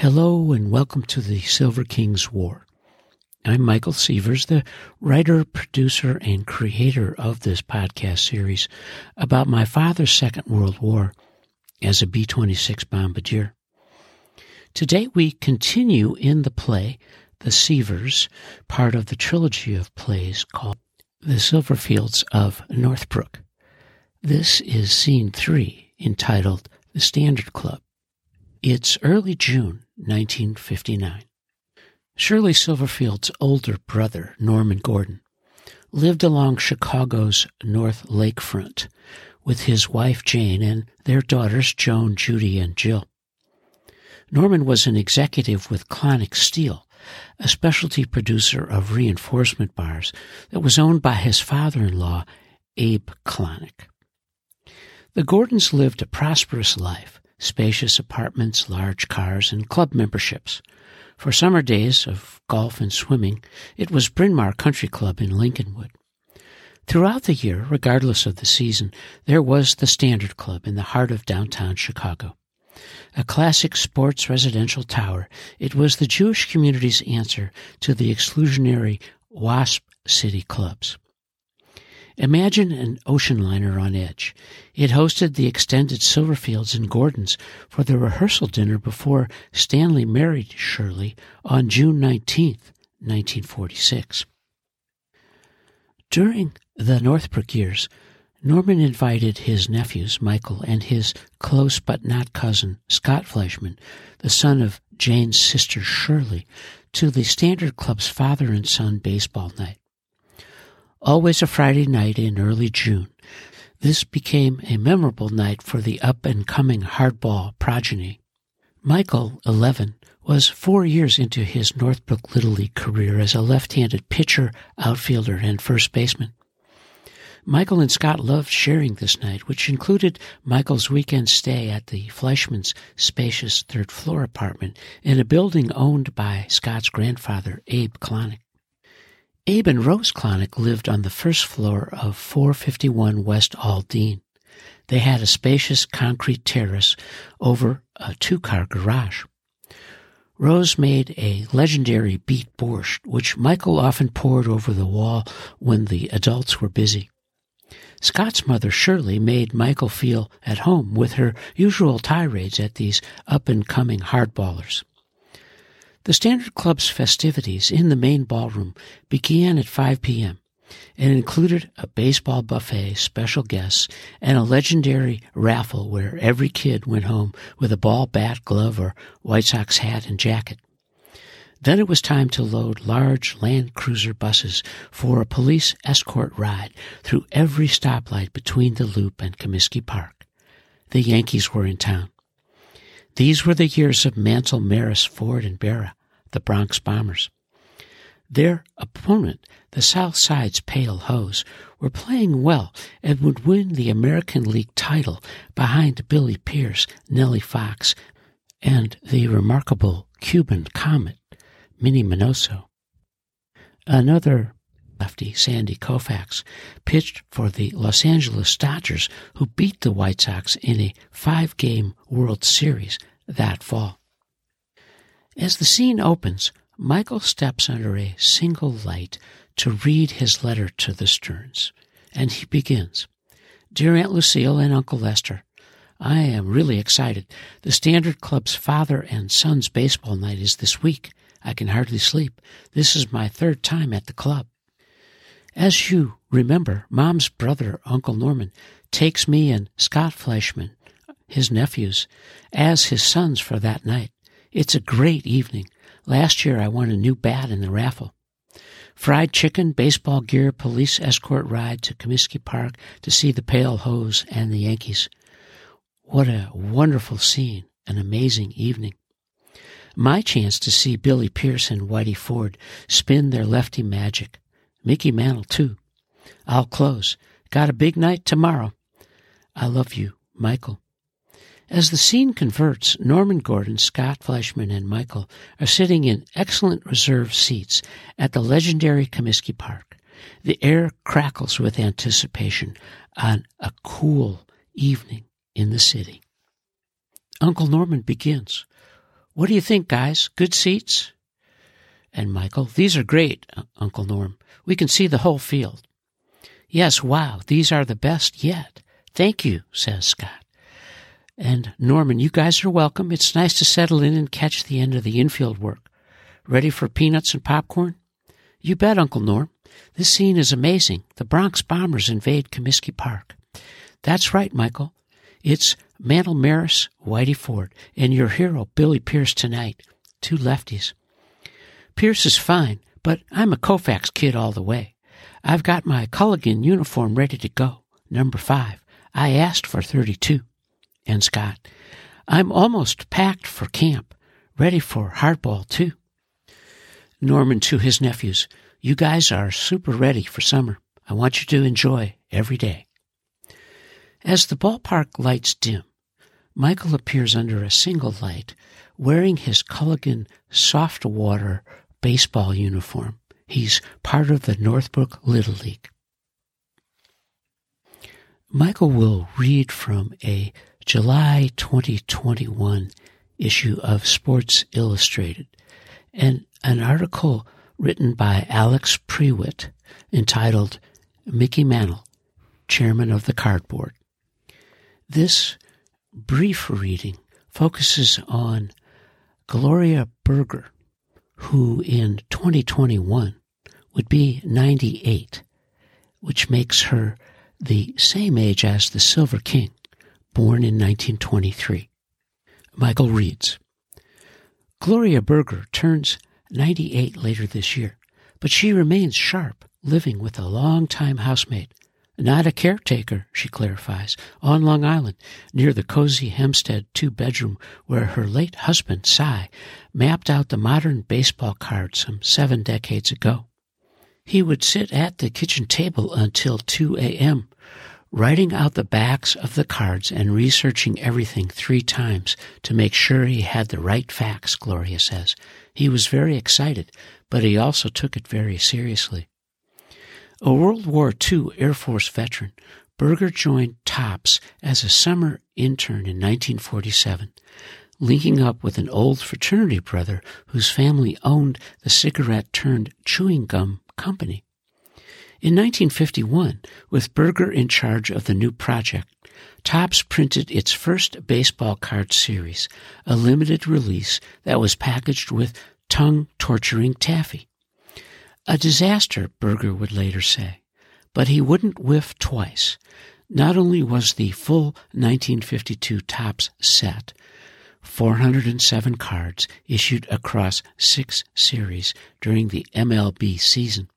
Hello and welcome to the Silver Kings War. I'm Michael Sievers, the writer, producer, and creator of this podcast series about my father's Second World War as a B 26 bombardier. Today we continue in the play The Sievers, part of the trilogy of plays called The Silverfields of Northbrook. This is scene three, entitled The Standard Club. It's early June 1959. Shirley Silverfield's older brother, Norman Gordon, lived along Chicago's North Lakefront with his wife Jane and their daughters Joan, Judy, and Jill. Norman was an executive with Clonic Steel, a specialty producer of reinforcement bars that was owned by his father-in-law, Abe Clonic. The Gordons lived a prosperous life, spacious apartments, large cars, and club memberships. For summer days of golf and swimming, it was Bryn Mawr Country Club in Lincolnwood. Throughout the year, regardless of the season, there was the Standard Club in the heart of downtown Chicago. A classic sports residential tower, it was the Jewish community's answer to the exclusionary WASP city clubs. Imagine an ocean liner on edge. It hosted the extended Silverfields and Gordons for the rehearsal dinner before Stanley married Shirley on June 19, 1946. During the Northbrook years, Norman invited his nephews, Michael, and his close but not cousin, Scott Fleischman, the son of Jane's sister Shirley, to the Standard Club's father and son baseball night always a Friday night in early June. This became a memorable night for the up and coming hardball progeny. Michael, 11, was four years into his Northbrook Little League career as a left handed pitcher, outfielder, and first baseman. Michael and Scott loved sharing this night, which included Michael's weekend stay at the Fleischman's spacious third floor apartment in a building owned by Scott's grandfather, Abe Clonic. Abe and Rose Clonic lived on the first floor of 451 West Aldine. They had a spacious concrete terrace over a two-car garage. Rose made a legendary beet borscht, which Michael often poured over the wall when the adults were busy. Scott's mother, Shirley, made Michael feel at home with her usual tirades at these up-and-coming hardballers. The Standard Club's festivities in the main ballroom began at 5 p.m. and included a baseball buffet, special guests, and a legendary raffle where every kid went home with a ball, bat, glove, or White Sox hat and jacket. Then it was time to load large Land Cruiser buses for a police escort ride through every stoplight between the Loop and Comiskey Park. The Yankees were in town. These were the years of Mantle, Maris, Ford, and Berra the Bronx Bombers. Their opponent, the South Side's Pale Hose, were playing well and would win the American League title behind Billy Pierce, Nellie Fox, and the remarkable Cuban Comet, Minnie Minoso. Another lefty, Sandy Koufax, pitched for the Los Angeles Dodgers, who beat the White Sox in a five game World Series that fall. As the scene opens, Michael steps under a single light to read his letter to the Stearns, and he begins Dear Aunt Lucille and Uncle Lester, I am really excited. The Standard Club's father and son's baseball night is this week. I can hardly sleep. This is my third time at the club. As you remember, Mom's brother, Uncle Norman, takes me and Scott Fleischman, his nephews, as his sons for that night. It's a great evening. Last year I won a new bat in the raffle. Fried chicken, baseball gear, police escort ride to Comiskey Park to see the Pale Hose and the Yankees. What a wonderful scene, an amazing evening. My chance to see Billy Pierce and Whitey Ford spin their lefty magic. Mickey Mantle, too. I'll close. Got a big night tomorrow. I love you, Michael. As the scene converts, Norman Gordon, Scott Fleischman, and Michael are sitting in excellent reserved seats at the legendary Comiskey Park. The air crackles with anticipation on a cool evening in the city. Uncle Norman begins. What do you think, guys? Good seats? And Michael, these are great, uh, Uncle Norm. We can see the whole field. Yes, wow, these are the best yet. Thank you, says Scott. And Norman, you guys are welcome. It's nice to settle in and catch the end of the infield work. Ready for peanuts and popcorn? You bet, Uncle Norm. This scene is amazing. The Bronx Bombers invade Comiskey Park. That's right, Michael. It's Mantle Maris, Whitey Ford, and your hero, Billy Pierce, tonight. Two lefties. Pierce is fine, but I'm a Koufax kid all the way. I've got my Culligan uniform ready to go, number five. I asked for 32. And Scott, I'm almost packed for camp, ready for hardball too. Norman to his nephews, you guys are super ready for summer. I want you to enjoy every day. As the ballpark lights dim, Michael appears under a single light, wearing his Culligan soft water baseball uniform. He's part of the Northbrook Little League. Michael will read from a July 2021 issue of Sports Illustrated and an article written by Alex Prewitt entitled Mickey Mantle, Chairman of the Cardboard. This brief reading focuses on Gloria Berger, who in 2021 would be 98, which makes her the same age as the Silver King, born in 1923. Michael reads Gloria Berger turns 98 later this year, but she remains sharp, living with a long-time housemate not a caretaker, she clarifies, on Long Island, near the cozy Hempstead two bedroom where her late husband, Cy, mapped out the modern baseball card some seven decades ago. He would sit at the kitchen table until 2 a.m., writing out the backs of the cards and researching everything three times to make sure he had the right facts, Gloria says. He was very excited, but he also took it very seriously. A World War II Air Force veteran, Berger joined Topps as a summer intern in 1947, linking up with an old fraternity brother whose family owned the cigarette turned chewing gum company. In 1951, with Berger in charge of the new project, Topps printed its first baseball card series, a limited release that was packaged with tongue torturing taffy. A disaster, Berger would later say. But he wouldn't whiff twice. Not only was the full 1952 Topps set, 407 cards issued across six series during the MLB season,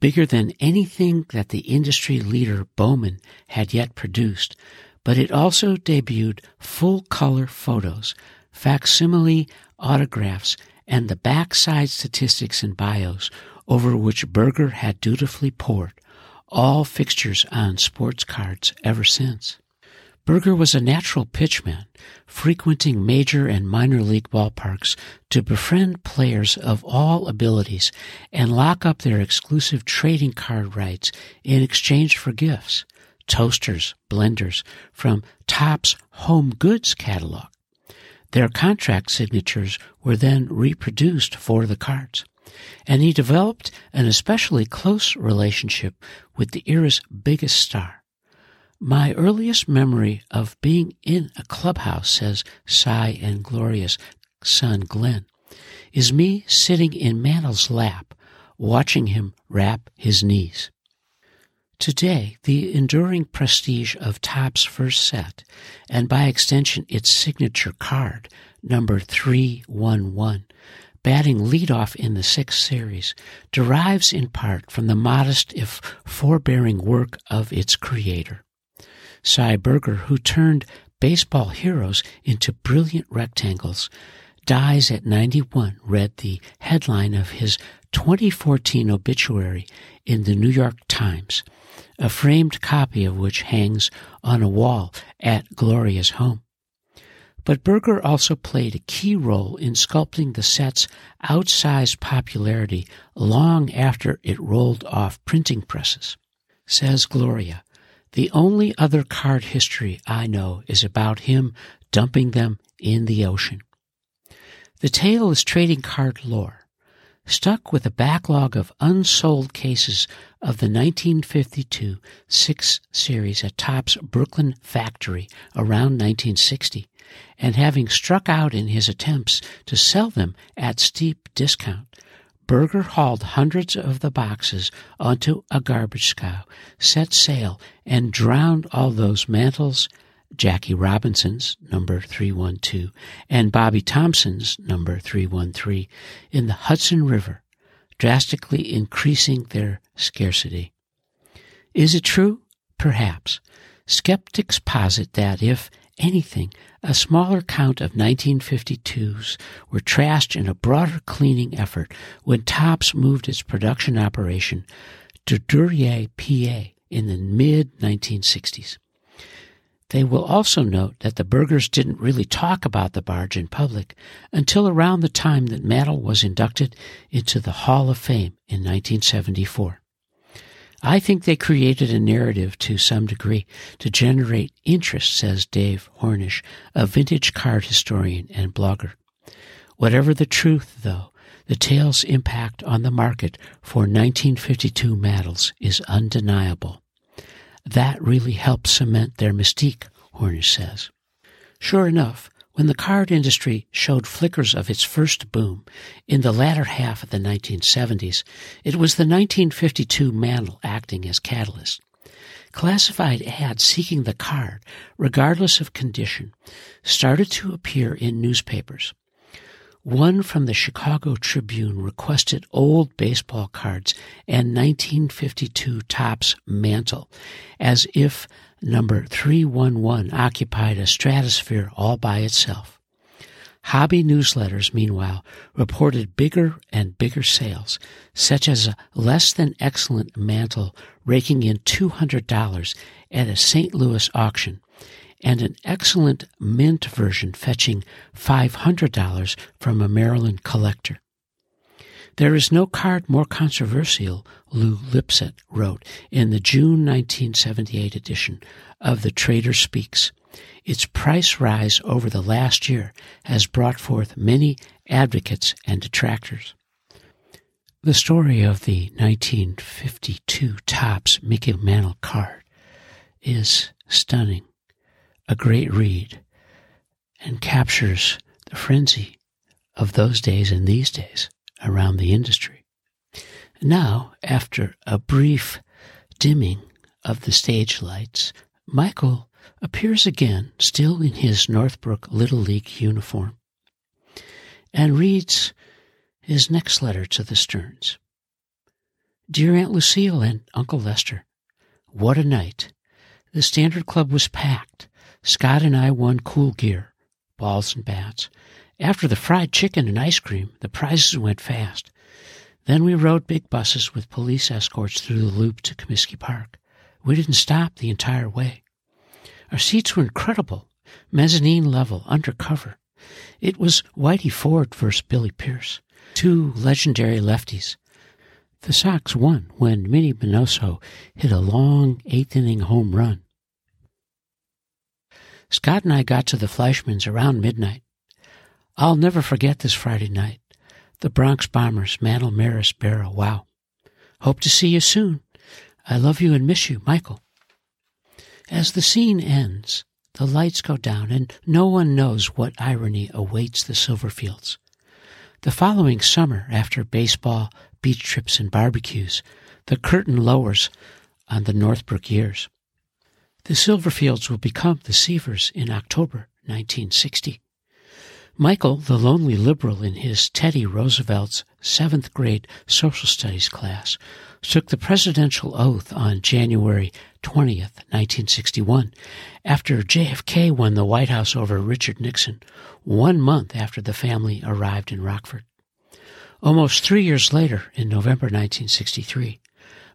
bigger than anything that the industry leader Bowman had yet produced, but it also debuted full color photos, facsimile autographs, and the backside statistics and bios over which Berger had dutifully pored, all fixtures on sports cards ever since. Berger was a natural pitchman, frequenting major and minor league ballparks to befriend players of all abilities and lock up their exclusive trading card rights in exchange for gifts, toasters, blenders from Topps Home Goods catalog. Their contract signatures were then reproduced for the cards and he developed an especially close relationship with the era's biggest star. My earliest memory of being in a clubhouse, says Cy and Gloria's son Glenn, is me sitting in Mantle's lap, watching him wrap his knees. Today, the enduring prestige of Topps' first set, and by extension its signature card, number 311, batting leadoff in the sixth series, derives in part from the modest if forbearing work of its creator. Cy Berger, who turned baseball heroes into brilliant rectangles, dies at 91, read the headline of his 2014 obituary in the New York Times, a framed copy of which hangs on a wall at Gloria's home. But Berger also played a key role in sculpting the set's outsized popularity long after it rolled off printing presses. Says Gloria, the only other card history I know is about him dumping them in the ocean. The tale is trading card lore. Stuck with a backlog of unsold cases of the 1952 6 series at Topps Brooklyn factory around 1960, and having struck out in his attempts to sell them at steep discount, Berger hauled hundreds of the boxes onto a garbage scow, set sail, and drowned all those mantles, Jackie Robinson's number 312 and Bobby Thomson's number 313 in the Hudson River, drastically increasing their scarcity. Is it true? Perhaps. Skeptics posit that if anything, a smaller count of 1952s were trashed in a broader cleaning effort when Topps moved its production operation to Duryea, PA in the mid 1960s. They will also note that the Bergers didn't really talk about the barge in public until around the time that Mantle was inducted into the Hall of Fame in 1974. I think they created a narrative to some degree to generate interest, says Dave Hornish, a vintage card historian and blogger. Whatever the truth, though, the tale's impact on the market for 1952 Mantles is undeniable. That really helped cement their mystique, Hornish says. Sure enough, when the card industry showed flickers of its first boom in the latter half of the 1970s, it was the 1952 Mantle acting as catalyst. Classified ads seeking the card, regardless of condition, started to appear in newspapers. One from the Chicago Tribune requested old baseball cards and 1952 Topps mantle, as if number 311 occupied a stratosphere all by itself. Hobby newsletters, meanwhile, reported bigger and bigger sales, such as a less than excellent mantle raking in $200 at a St. Louis auction, and an excellent mint version fetching $500 from a Maryland collector. There is no card more controversial, Lew Lipset wrote in the June 1978 edition of The Trader Speaks. Its price rise over the last year has brought forth many advocates and detractors. The story of the 1952 Topps Mickey Mantle card is stunning, a great read, and captures the frenzy of those days and these days around the industry. Now, after a brief dimming of the stage lights, Michael appears again, still in his Northbrook Little League uniform, and reads his next letter to the Stearns. Dear Aunt Lucille and Uncle Lester, what a night. The Standard Club was packed. Scott and I won cool gear, balls and bats, after the fried chicken and ice cream, the prizes went fast. Then we rode big buses with police escorts through the loop to Comiskey Park. We didn't stop the entire way. Our seats were incredible, mezzanine level, undercover. It was Whitey Ford versus Billy Pierce, two legendary lefties. The Sox won when Minnie Minoso hit a long eighth inning home run. Scott and I got to the Fleischman's around midnight. I'll never forget this Friday night. The Bronx Bombers, Mantle Maris Berra. Wow. Hope to see you soon. I love you and miss you, Michael. As the scene ends, the lights go down and no one knows what irony awaits the Silverfields. The following summer, after baseball, beach trips, and barbecues, the curtain lowers on the Northbrook years. The Silverfields will become the Sievers in October 1960. Michael, the lonely liberal in his Teddy Roosevelt's seventh grade social studies class, took the presidential oath on January 20th, 1961, after JFK won the White House over Richard Nixon, one month after the family arrived in Rockford. Almost three years later, in November 1963,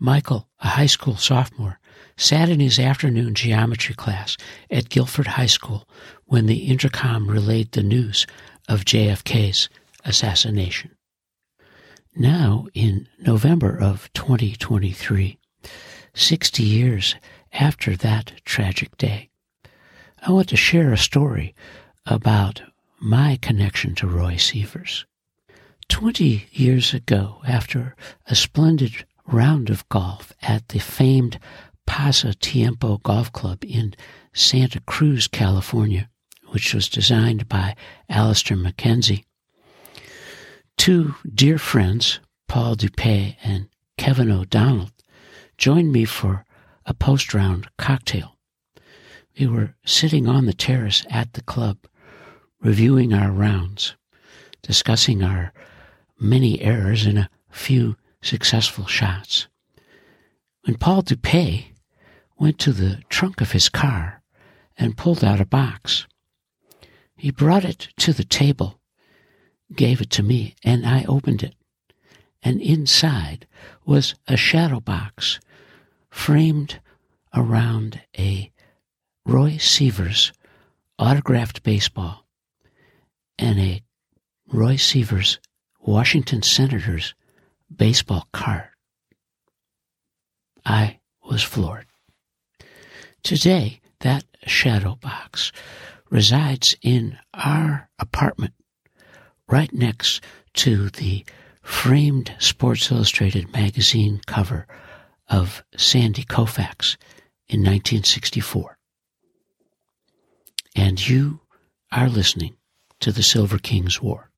Michael, a high school sophomore, sat in his afternoon geometry class at Guilford High School when the intercom relayed the news of JFK's assassination. Now, in November of 2023, 60 years after that tragic day, I want to share a story about my connection to Roy Sievers. Twenty years ago, after a splendid round of golf at the famed Pasa Tiempo Golf Club in Santa Cruz, California, which was designed by Alister MacKenzie, two dear friends, Paul Dupay and Kevin O'Donnell, joined me for a post round cocktail. We were sitting on the terrace at the club, reviewing our rounds, discussing our many errors and a few successful shots. When Paul Dupay went to the trunk of his car and pulled out a box, he brought it to the table, gave it to me, and I opened it. And inside was a shadow box framed around a Roy Sievers autographed baseball and a Roy Sievers Washington Senators baseball card. I was floored. Today, that shadow box resides in our apartment right next to the framed Sports Illustrated magazine cover of Sandy Koufax in 1964. And you are listening to the Silver Kings War.